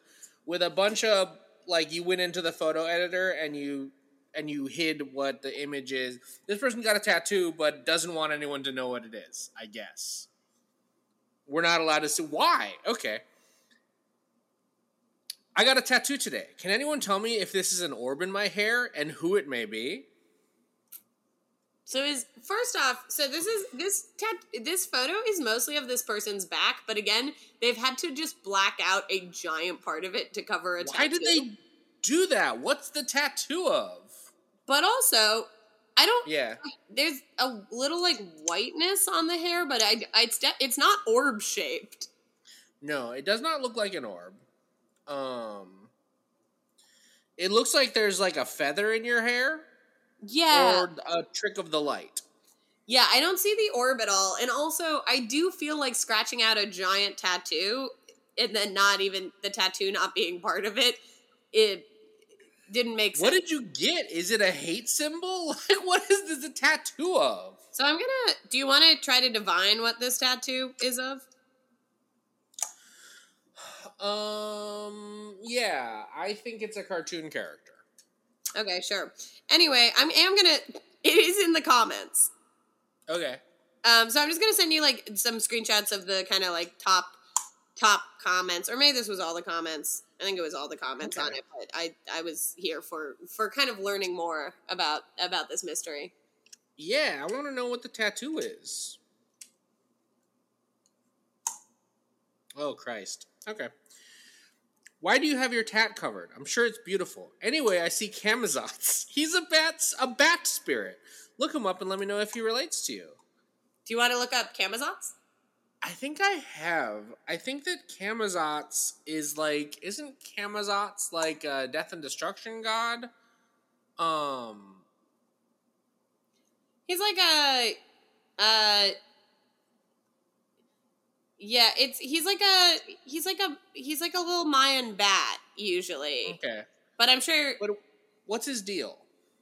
with a bunch of like you went into the photo editor and you and you hid what the image is. This person got a tattoo but doesn't want anyone to know what it is, I guess. We're not allowed to see why. Okay. I got a tattoo today. Can anyone tell me if this is an orb in my hair and who it may be? So is first off, so this is this tat, this photo is mostly of this person's back, but again, they've had to just black out a giant part of it to cover a tattoo. Why did they do that? What's the tattoo of? But also, I don't. Yeah. There's a little like whiteness on the hair, but I, I it's it's not orb shaped. No, it does not look like an orb. Um It looks like there's like a feather in your hair Yeah, or a trick of the light. yeah. I don't see the orb at all, and also I do feel like scratching out a giant tattoo and then not even the tattoo not being part of it. It didn't make sense. What did you get? Is it a hate symbol? Like what is this a tattoo of? So I'm gonna. Do you want to try to divine what this tattoo is of? Um yeah, I think it's a cartoon character. Okay, sure. Anyway, I'm am gonna. It is in the comments. Okay. Um, so I'm just gonna send you like some screenshots of the kind of like top top comments, or maybe this was all the comments. I think it was all the comments on it, but I I was here for for kind of learning more about about this mystery. Yeah, I want to know what the tattoo is. Oh Christ. Okay. Why do you have your tat covered? I'm sure it's beautiful. Anyway, I see Camazotz. He's a bat, a bat spirit. Look him up and let me know if he relates to you. Do you want to look up Camazotz? I think I have. I think that Camazotz is like, isn't Camazotz like a death and destruction god? Um, He's like a uh Yeah, it's he's like a he's like a he's like a little Mayan bat usually. Okay. But I'm sure But what's his deal?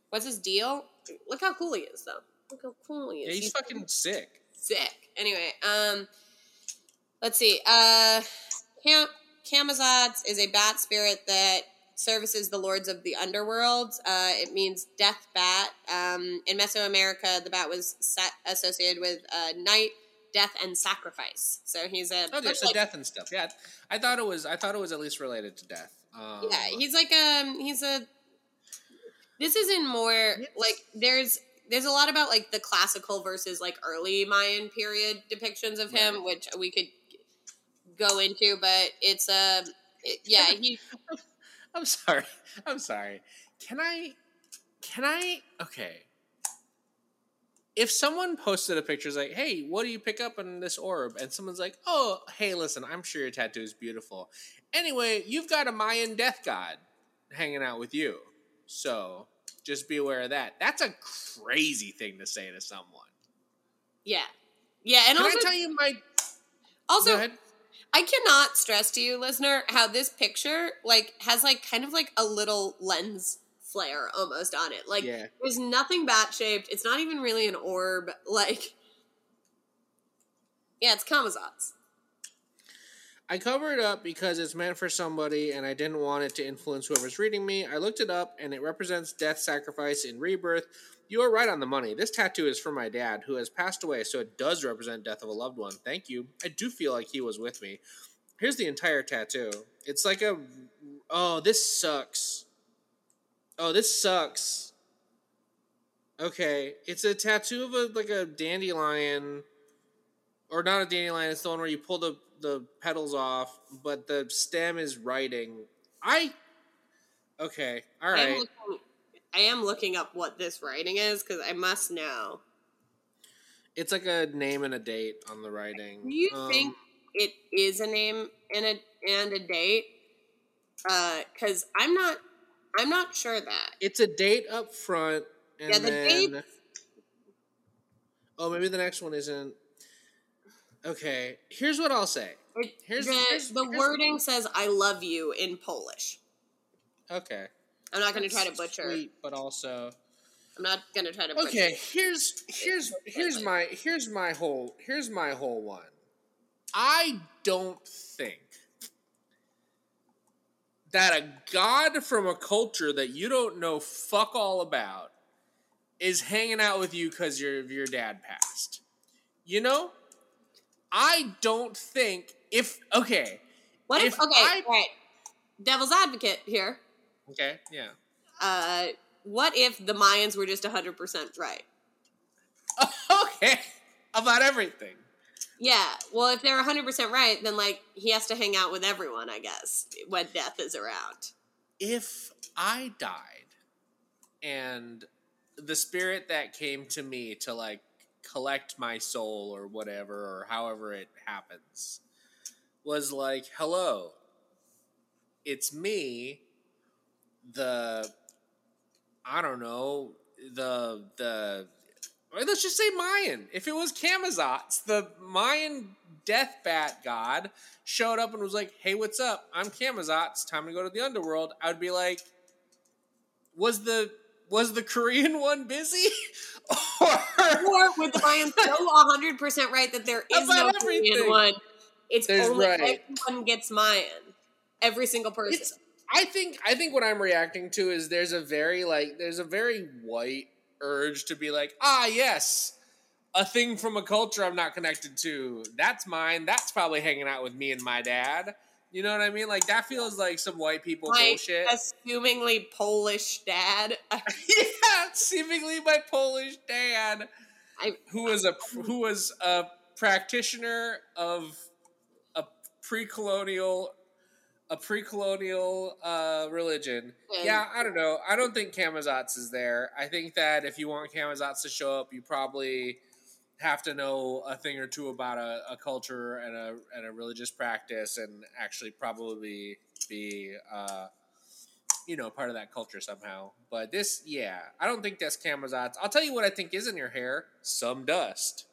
what's his deal? Look how cool he is though. Look how cool he is. Yeah, he's fucking sick. sick. Anyway, um let's see. Uh Cam Camazotz is a bat spirit that services the lords of the underworld. Uh, it means death bat. Um, in Mesoamerica, the bat was set, associated with uh, night, death, and sacrifice. So he's a Oh, much there's like- death and stuff. Yeah, I thought it was. I thought it was at least related to death. Um, yeah, he's like um he's a. This is in more Yes. like there's there's a lot about like the classical versus like early Mayan period depictions of him, Right. which we could go into, but it's a it, yeah he I'm sorry. I'm sorry. Can I? Can I? Okay. If someone posted a picture, like, "Hey, what do you pick up in this orb?" and someone's like, "Oh, hey, listen, I'm sure your tattoo is beautiful. Anyway, you've got a Mayan death god hanging out with you, so just be aware of that." That's a crazy thing to say to someone. yeah yeah and Can also I tell you my? also. I cannot stress to you, listener, how this picture like has like kind of like a little lens flare almost on it. Like Yeah. there's nothing bat shaped. It's not even really an orb. Like yeah, it's Camazotz. I cover it up because it's meant for somebody and I didn't want it to influence whoever's reading me. I looked it up and it represents death, sacrifice, and rebirth. You are right on the money. This tattoo is for my dad who has passed away, so it does represent death of a loved one. Thank you. I do feel like he was with me. Here's the entire tattoo. It's like a. Oh, this sucks. Oh, this sucks. Okay, it's a tattoo of a like a dandelion or not a dandelion. It's the one where you pull the the petals off, but the stem is writing. I okay, all I am, looking, I am looking up what this writing is because I must know. It's like a name and a date on the writing. Do you Um, think it is a name and a and a date? Because I'm not. I'm not sure that. it's a date up front? And Yeah, the then, date- Oh, maybe the next one isn't. Okay, here's what I'll say. Here's- the, here's- the here's- wording says "I love you" in Polish. Okay, I'm not going to try to butcher. sweet, but also I'm not going to try to butcher. okay. Here's here's here's my here's my whole here's my whole one. I don't think that a god from a culture that you don't know fuck all about is hanging out with you because your your dad passed. You know, I don't think if okay What if, if okay, I- right. Devil's advocate here. okay yeah Uh, what if the Mayans were just 100% right? okay about everything. Yeah, well, if they're 100% right, then, like, he has to hang out with everyone, I guess, when death is around. if I died and the spirit that came to me to like collect my soul or whatever or however it happens was like, hello, it's me, the, I don't know, the, the, let's just say Mayan. If it was Camazotz, the Mayan death bat god showed up and was like, "Hey, what's up? I'm Camazotz. Time to go to the underworld." I would be like, "Was the was the Korean one busy?" or Or with the Mayans so 100% right that there is no About Korean one. It's There's only right. everyone gets Mayan. Every single person. It's- I think I think what I'm reacting to is there's a very like there's a very white urge to be like, ah yes, a thing from a culture I'm not connected to. That's mine. That's probably hanging out with me and my dad. You know what I mean? Like that feels like some white people My bullshit. assumingly Polish dad. yeah, seemingly my Polish dad, I- who was a who was a practitioner of a pre-colonial a pre-colonial uh, religion. And- Yeah, I don't know. I don't think Camazotz is there. I think that if you want Camazotz to show up, you probably have to know a thing or two about a, a culture and a and a religious practice, and actually probably be uh, you know part of that culture somehow. But this, yeah, I don't think that's Camazotz. I'll tell you what I think is in your hair: some dust.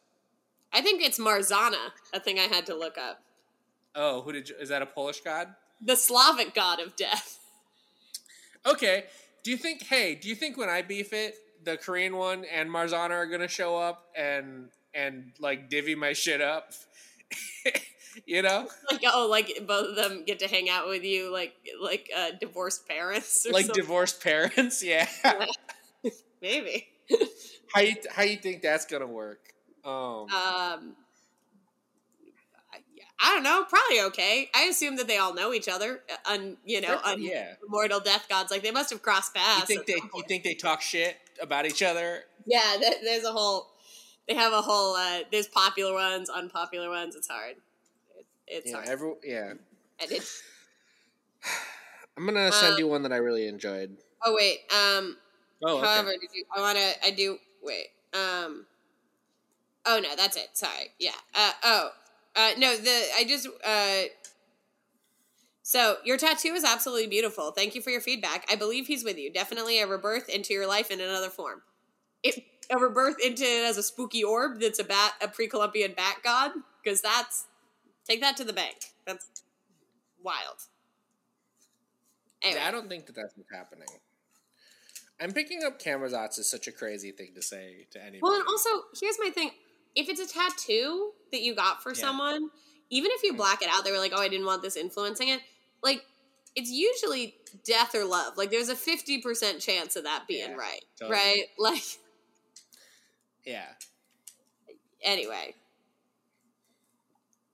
I think it's Marzanna, a thing I had to look up. Oh, who did you, is that a Polish god? The Slavic god of death. Okay. Do you think? Hey, do you think when I beef it, the Korean one and Marzanna are gonna show up and and like divvy my shit up? you know, Like oh, like both of them get to hang out with you, like like uh, divorced parents, or like something. divorced parents. Yeah. maybe. how you how you think that's gonna work? Um, Um, I- I don't know. Probably okay. I assume that they all know each other. uh, Un, you know, un, yeah. immortal death gods. Like they must have crossed paths. You think they you think they talk shit about each other? Yeah, th- there's a whole. They have a whole. Uh, there's popular ones, unpopular ones. It's hard. It's Yeah, hard. every yeah. And it, I'm gonna send Um, you one that I really enjoyed. oh wait. Um. Oh, okay. However, did you? I want to. I do. Wait. Um. Oh no, that's it. Sorry. Yeah. Uh. Oh. Uh. No. The. I just. Uh. So your tattoo is absolutely beautiful. Thank you for your feedback. I believe he's with you. Definitely a rebirth into your life in another form. It, a rebirth into it as a spooky orb that's a bat, a pre-Columbian bat god, because that's take that to the bank. That's wild. Anyway, Yeah, I don't think that that's what's happening. I'm picking up Camazotz is such a crazy thing to say to anybody. Well, and also, here's my thing: if it's a tattoo that you got for Yeah. someone, even if you Mm. black it out, they were like, "Oh, I didn't want this influencing it." Like, it's usually death or love. Like, there's a fifty percent chance of that being Yeah, right, totally. right? Like, yeah, anyway.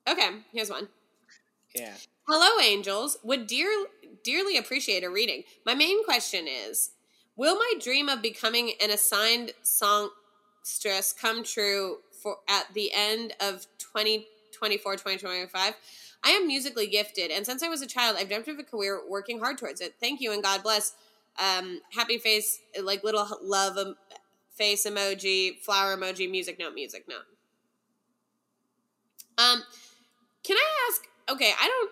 Okay, here's one. yeah. Hello, angels. Would dear, dearly appreciate a reading. My main question is Will my dream of becoming an assigned songstress come true for at the end of 2024 2025? I am musically gifted, and since I was a child, I've dreamt of a career working hard towards it. Thank you, and God bless. Um, happy face, like little love em- face emoji, flower emoji, music note, music note. Um, can I ask? Okay, I don't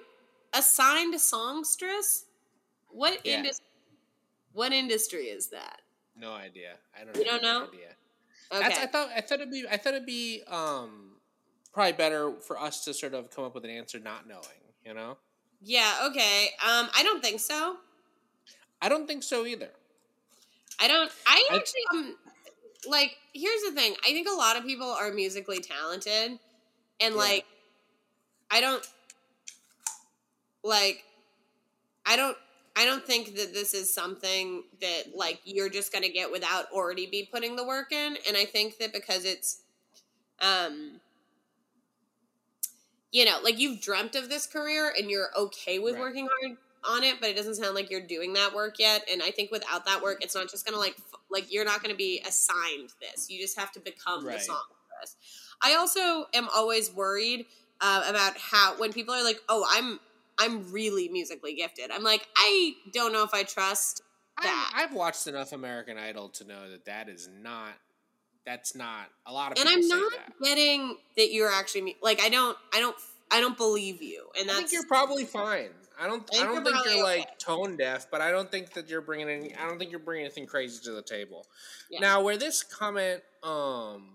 assigned songstress. What Yeah. indus- What industry is that? No idea. I don't. You don't know? Idea. Okay, That's, I thought. I thought it'd be. I thought it'd be. Um, probably better for us to sort of come up with an answer, not knowing. You know. yeah, okay. Um, I don't think so. I don't think so either. I don't. I I- actually um, like. Here's the thing. I think a lot of people are musically talented, and Yeah. like, I don't like. I don't. I don't think that this is something that like you're just gonna get without already be putting the work in. And I think that because it's, um, you know, like you've dreamt of this career and you're okay with Right. working hard on it, but it doesn't sound like you're doing that work yet. And I think without that work, it's not just gonna like f- like you're not gonna be assigned this. You just have to become Right. the song for this. I also am always worried uh, about how when people are like, "Oh, I'm I'm really musically gifted," I'm like, I don't know if I trust that. I've, I've watched enough American Idol to know that that is not. That's not a lot of. and I'm not that. getting that you're actually like I don't I don't I don't believe you, and I think you're probably fine. I don't. I I, think don't you're think you're okay. like tone deaf, but I don't think that you're bringing any. I don't think you're bringing anything crazy to the table. Yeah. Now, where this comment um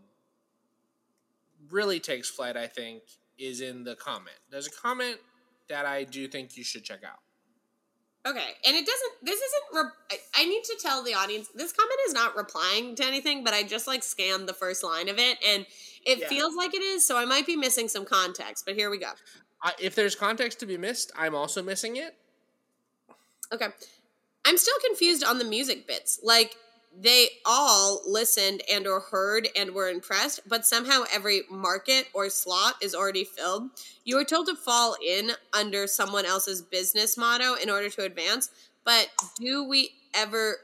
really takes flight, I think, is in the comment. There's a comment that I do think you should check out. Okay, and it doesn't. This isn't. Re- I, need to tell the audience this comment is not replying to anything, but I just like scanned the first line of it, and it Yeah. feels like it is. So I might be missing some context, but here we go. I, if there's context to be missed, I'm also missing it. Okay, I'm still confused on the music bits. Like they all listened and or heard and were impressed, but somehow every market or slot is already filled. You are told to fall in under someone else's business motto in order to advance, but do we ever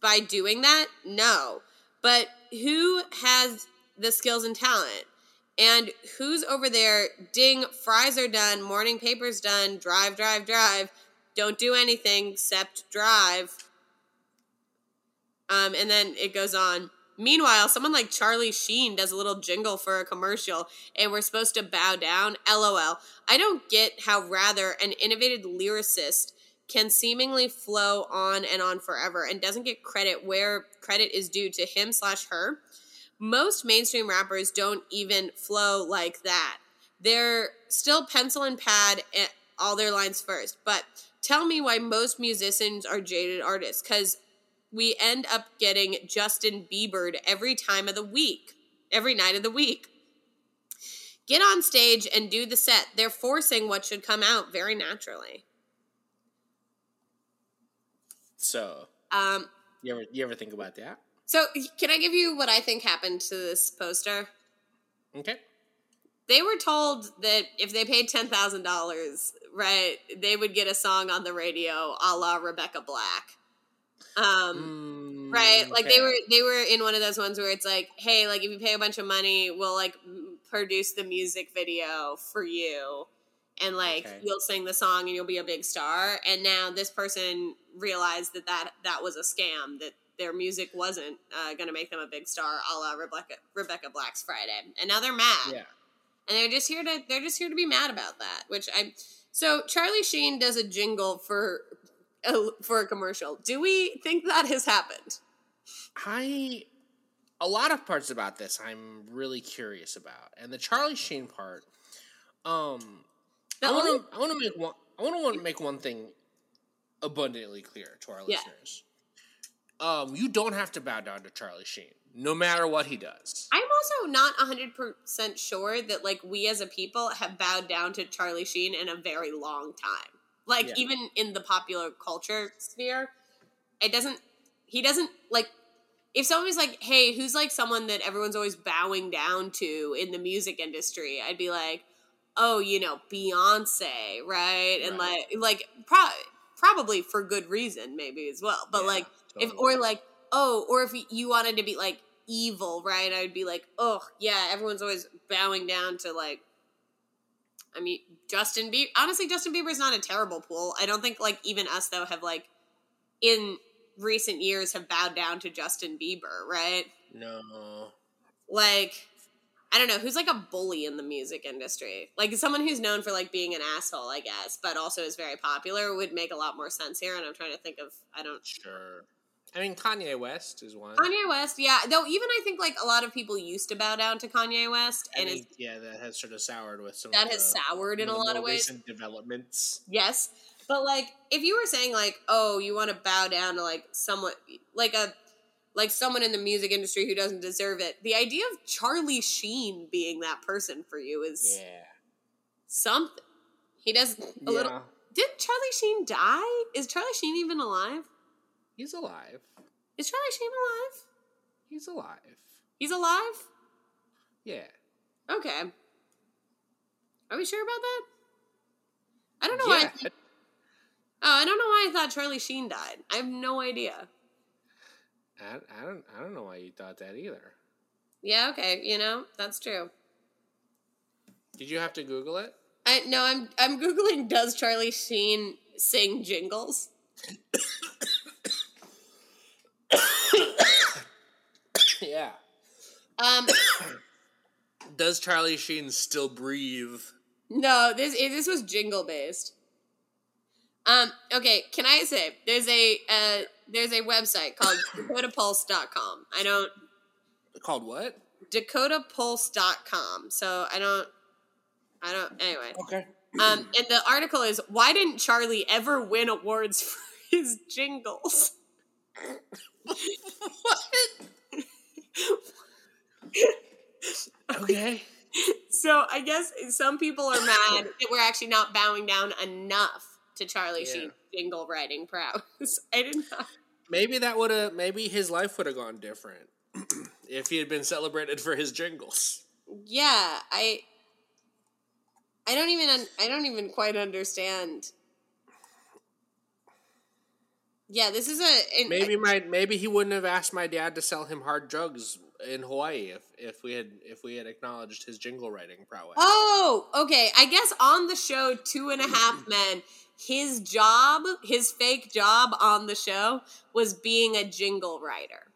by doing that? No. But who has the skills and talent? And who's over there? Ding, fries are done, morning paper's done, drive, drive, drive. Don't do anything except drive. Um, and then it goes on. Meanwhile, someone like Charlie Sheen does a little jingle for a commercial, and we're supposed to bow down. LOL. I don't get how rather an innovative lyricist can seemingly flow on and on forever and doesn't get credit where credit is due to him slash her. most mainstream rappers don't even flow like that. They're still pencil and pad all their lines first. But tell me why most musicians are jaded artists because we end up getting Justin Bieber every time of the week, every night of the week. Get on stage and do the set. They're forcing what should come out very naturally. So, um, you ever you ever think about that? So, can I give you what I think happened to this poster? Okay. They were told that if they paid ten thousand dollars, right, they would get a song on the radio, a la Rebecca Black. Um, mm, right, like okay. they were they were in one of those ones where it's like, hey, like if you pay a bunch of money, we'll like produce the music video for you and like okay. you'll sing the song and you'll be a big star. And now this person realized that that, that was a scam that their music wasn't uh, going to make them a big star a la rebecca rebecca black's friday. And now they're mad. Yeah. And they're just here to they're just here to be mad about that which i so charlie sheen does a jingle for for a commercial do we think that has happened i a lot of parts about this I'm really curious about, and the Charlie Sheen part. Um, I want to I want to make one I want to make one thing abundantly clear to our yeah. listeners. Um, you don't have to bow down to Charlie Sheen, no matter what he does. I'm also not 100% sure that, like, we as a people have bowed down to Charlie Sheen in a very long time. Like, yeah. even in the popular culture sphere, it doesn't, he doesn't, like, if someone was like, "Hey, who's like someone that everyone's always bowing down to in the music industry?" I'd be like, "Oh, you know, Beyonce, right?" And right. like, like pro- probably for good reason, maybe as well. But yeah, like, totally. if or like, oh, or if you wanted to be like evil, right? I'd be like, "Oh, yeah, everyone's always bowing down to like." I mean, Justin Bieber. Honestly, Justin Bieber's not a terrible pool. I don't think like even us though have like in recent years have bowed down to Justin Bieber, right? No. Like, I don't know, who's like a bully in the music industry? Like someone who's known for like being an asshole, I guess, but also is very popular would make a lot more sense here. And I'm trying to think of, I don't. Sure. I mean, Kanye West is one. Kanye West, yeah. Though even I think like a lot of people used to bow down to Kanye West, and, and yeah, that has sort of soured with some. That has the, soured in a lot of ways. Recent developments. Yes, but like, if you were saying like, oh, you want to bow down to like someone like a like someone in the music industry who doesn't deserve it, the idea of Charlie Sheen being that person for you is yeah something. He does a yeah. little. Did Charlie Sheen die? Is Charlie Sheen even alive? He's alive. Is Charlie Sheen alive? He's alive. He's alive. Yeah. Okay. Are we sure about that? I don't know yeah. why. Oh, I don't know why I thought Charlie Sheen died. I have no idea. I, I don't I don't know why you thought that either. Yeah, okay, you know, that's true. Did you have to Google it? I no, I'm I'm Googling does Charlie Sheen sing jingles? yeah. Um Does Charlie Sheen still breathe? No, this this was jingle based. Um, okay, can I say there's a uh, there's a website called dakotapulse.com. I don't called what? dakotapulse.com. So I don't I don't anyway. Okay. Um and the article is why didn't Charlie ever win awards for his jingles? What? okay. So I guess some people are mad that we're actually not bowing down enough to Charlie yeah. Sheen jingle writing prowess. I didn't. Maybe that would have. Maybe his life would have gone different if he had been celebrated for his jingles. Yeah, I. I don't even. I don't even quite understand. Yeah, this is a. maybe my maybe he wouldn't have asked my dad to sell him hard drugs in Hawaii if if we had if we had acknowledged his jingle writing prowess. Oh, okay. I guess on the show Two and a Half Men, his job, his fake job on the show was being a jingle writer.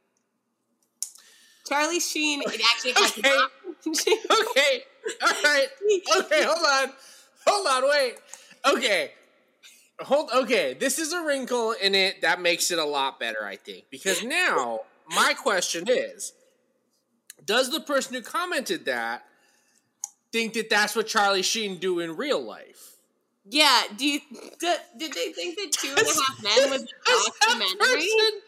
Charlie Sheen it actually has okay. okay. All right. Okay, hold on. Hold on, wait. Okay. Hold okay. This is a wrinkle in it that makes it a lot better, I think. Because now my question is does the person who commented that think that that's what Charlie Sheen do in real life? Yeah. Do you d- did they think that Two and a Half Men was a documentary?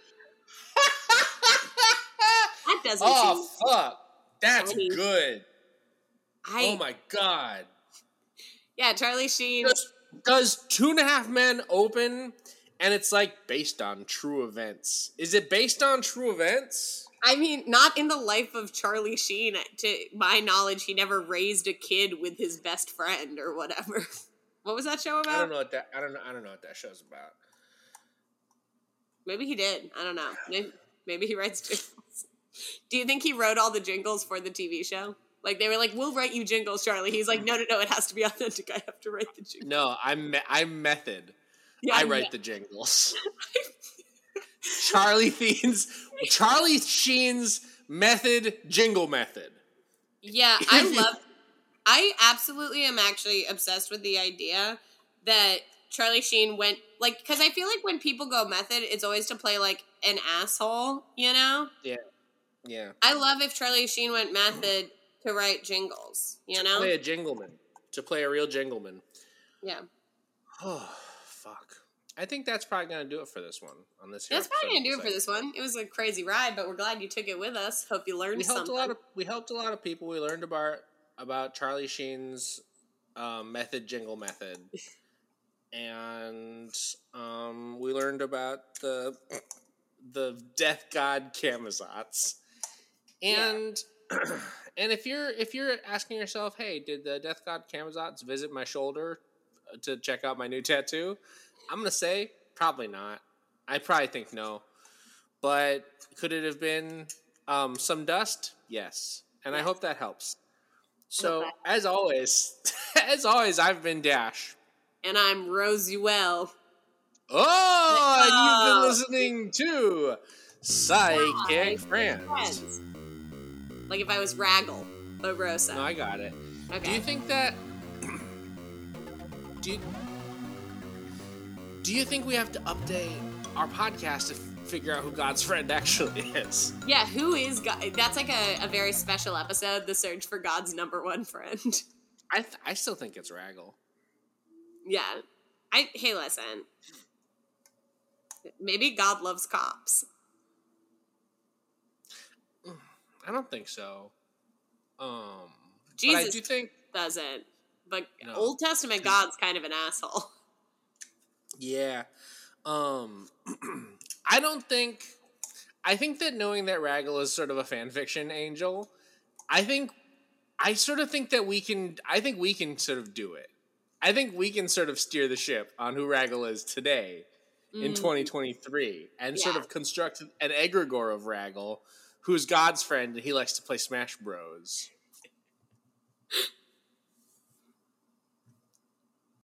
That doesn't. oh fuck, that's funny. good. I, oh my god. yeah, Charlie Sheen. Does, does Two and a Half Men open and it's like based on true events? Is it based on true events? I mean, not in the life of Charlie Sheen. To my knowledge, he never raised a kid with his best friend or whatever. What was that show about? I don't know what that. I don't know. I don't know what that show's about. Maybe he did. I don't know. Maybe, maybe he writes jingles. Do you think he wrote all the jingles for the TV show? Like they were like, "We'll write you jingles, Charlie." He's like, "No, no, no. It has to be authentic. I have to write the jingles." No, I'm me- I'm method. Yeah, I I'm write the jingles. Charlie Sheen's Charlie Sheen's method jingle method. Yeah, I love. I absolutely am actually obsessed with the idea that Charlie Sheen went like because I feel like when people go method, it's always to play like an asshole, you know. Yeah, yeah, I love if Charlie Sheen went method to write jingles, you know. to play a jingleman to play a real jingleman. Yeah, Oh fuck! I think that's probably gonna do it for this one on this. that's probably gonna do it for this one. It was a crazy ride, but we're glad you took it with us. Hope you learned we helped something. a lot of we helped a lot of people. We learned about about Charlie Sheen's um, method jingle method, and um, we learned about the the death god Camazotz. And and if you're if you're asking yourself, hey, did the death god Camazotz visit my shoulder uh, to check out my new tattoo? I'm gonna say probably not. I probably think no. But could it have been um, some dust? Yes, and I hope that helps. So Okay. as always, as always, I've been Dash. and I'm Rosuel. Oh, and Oh. you've been listening to Psychic Psychic Friends. Friends. Like if I was Raguel, but Rosa. No, I got it. Do you think that? Do you, do you think we have to update our podcast to figure out who God's friend actually is? yeah, who is God? That's like a, a very special episode, The Search for God's Number One Friend. I th- I still think it's Raguel. yeah. I hey listen. Maybe God loves cops. I don't think so. Um, but I Jesus do think doesn't. But No. Old Testament God's kind of an asshole. Yeah. Um I don't think I think that knowing that Raguel is sort of a fan fiction angel, I think I sort of think that we can I think we can sort of do it. I think we can sort of steer the ship on who Raguel is today in Mm. 2023 and sort of construct an egregore of Raguel who's God's friend and he likes to play Smash Bros.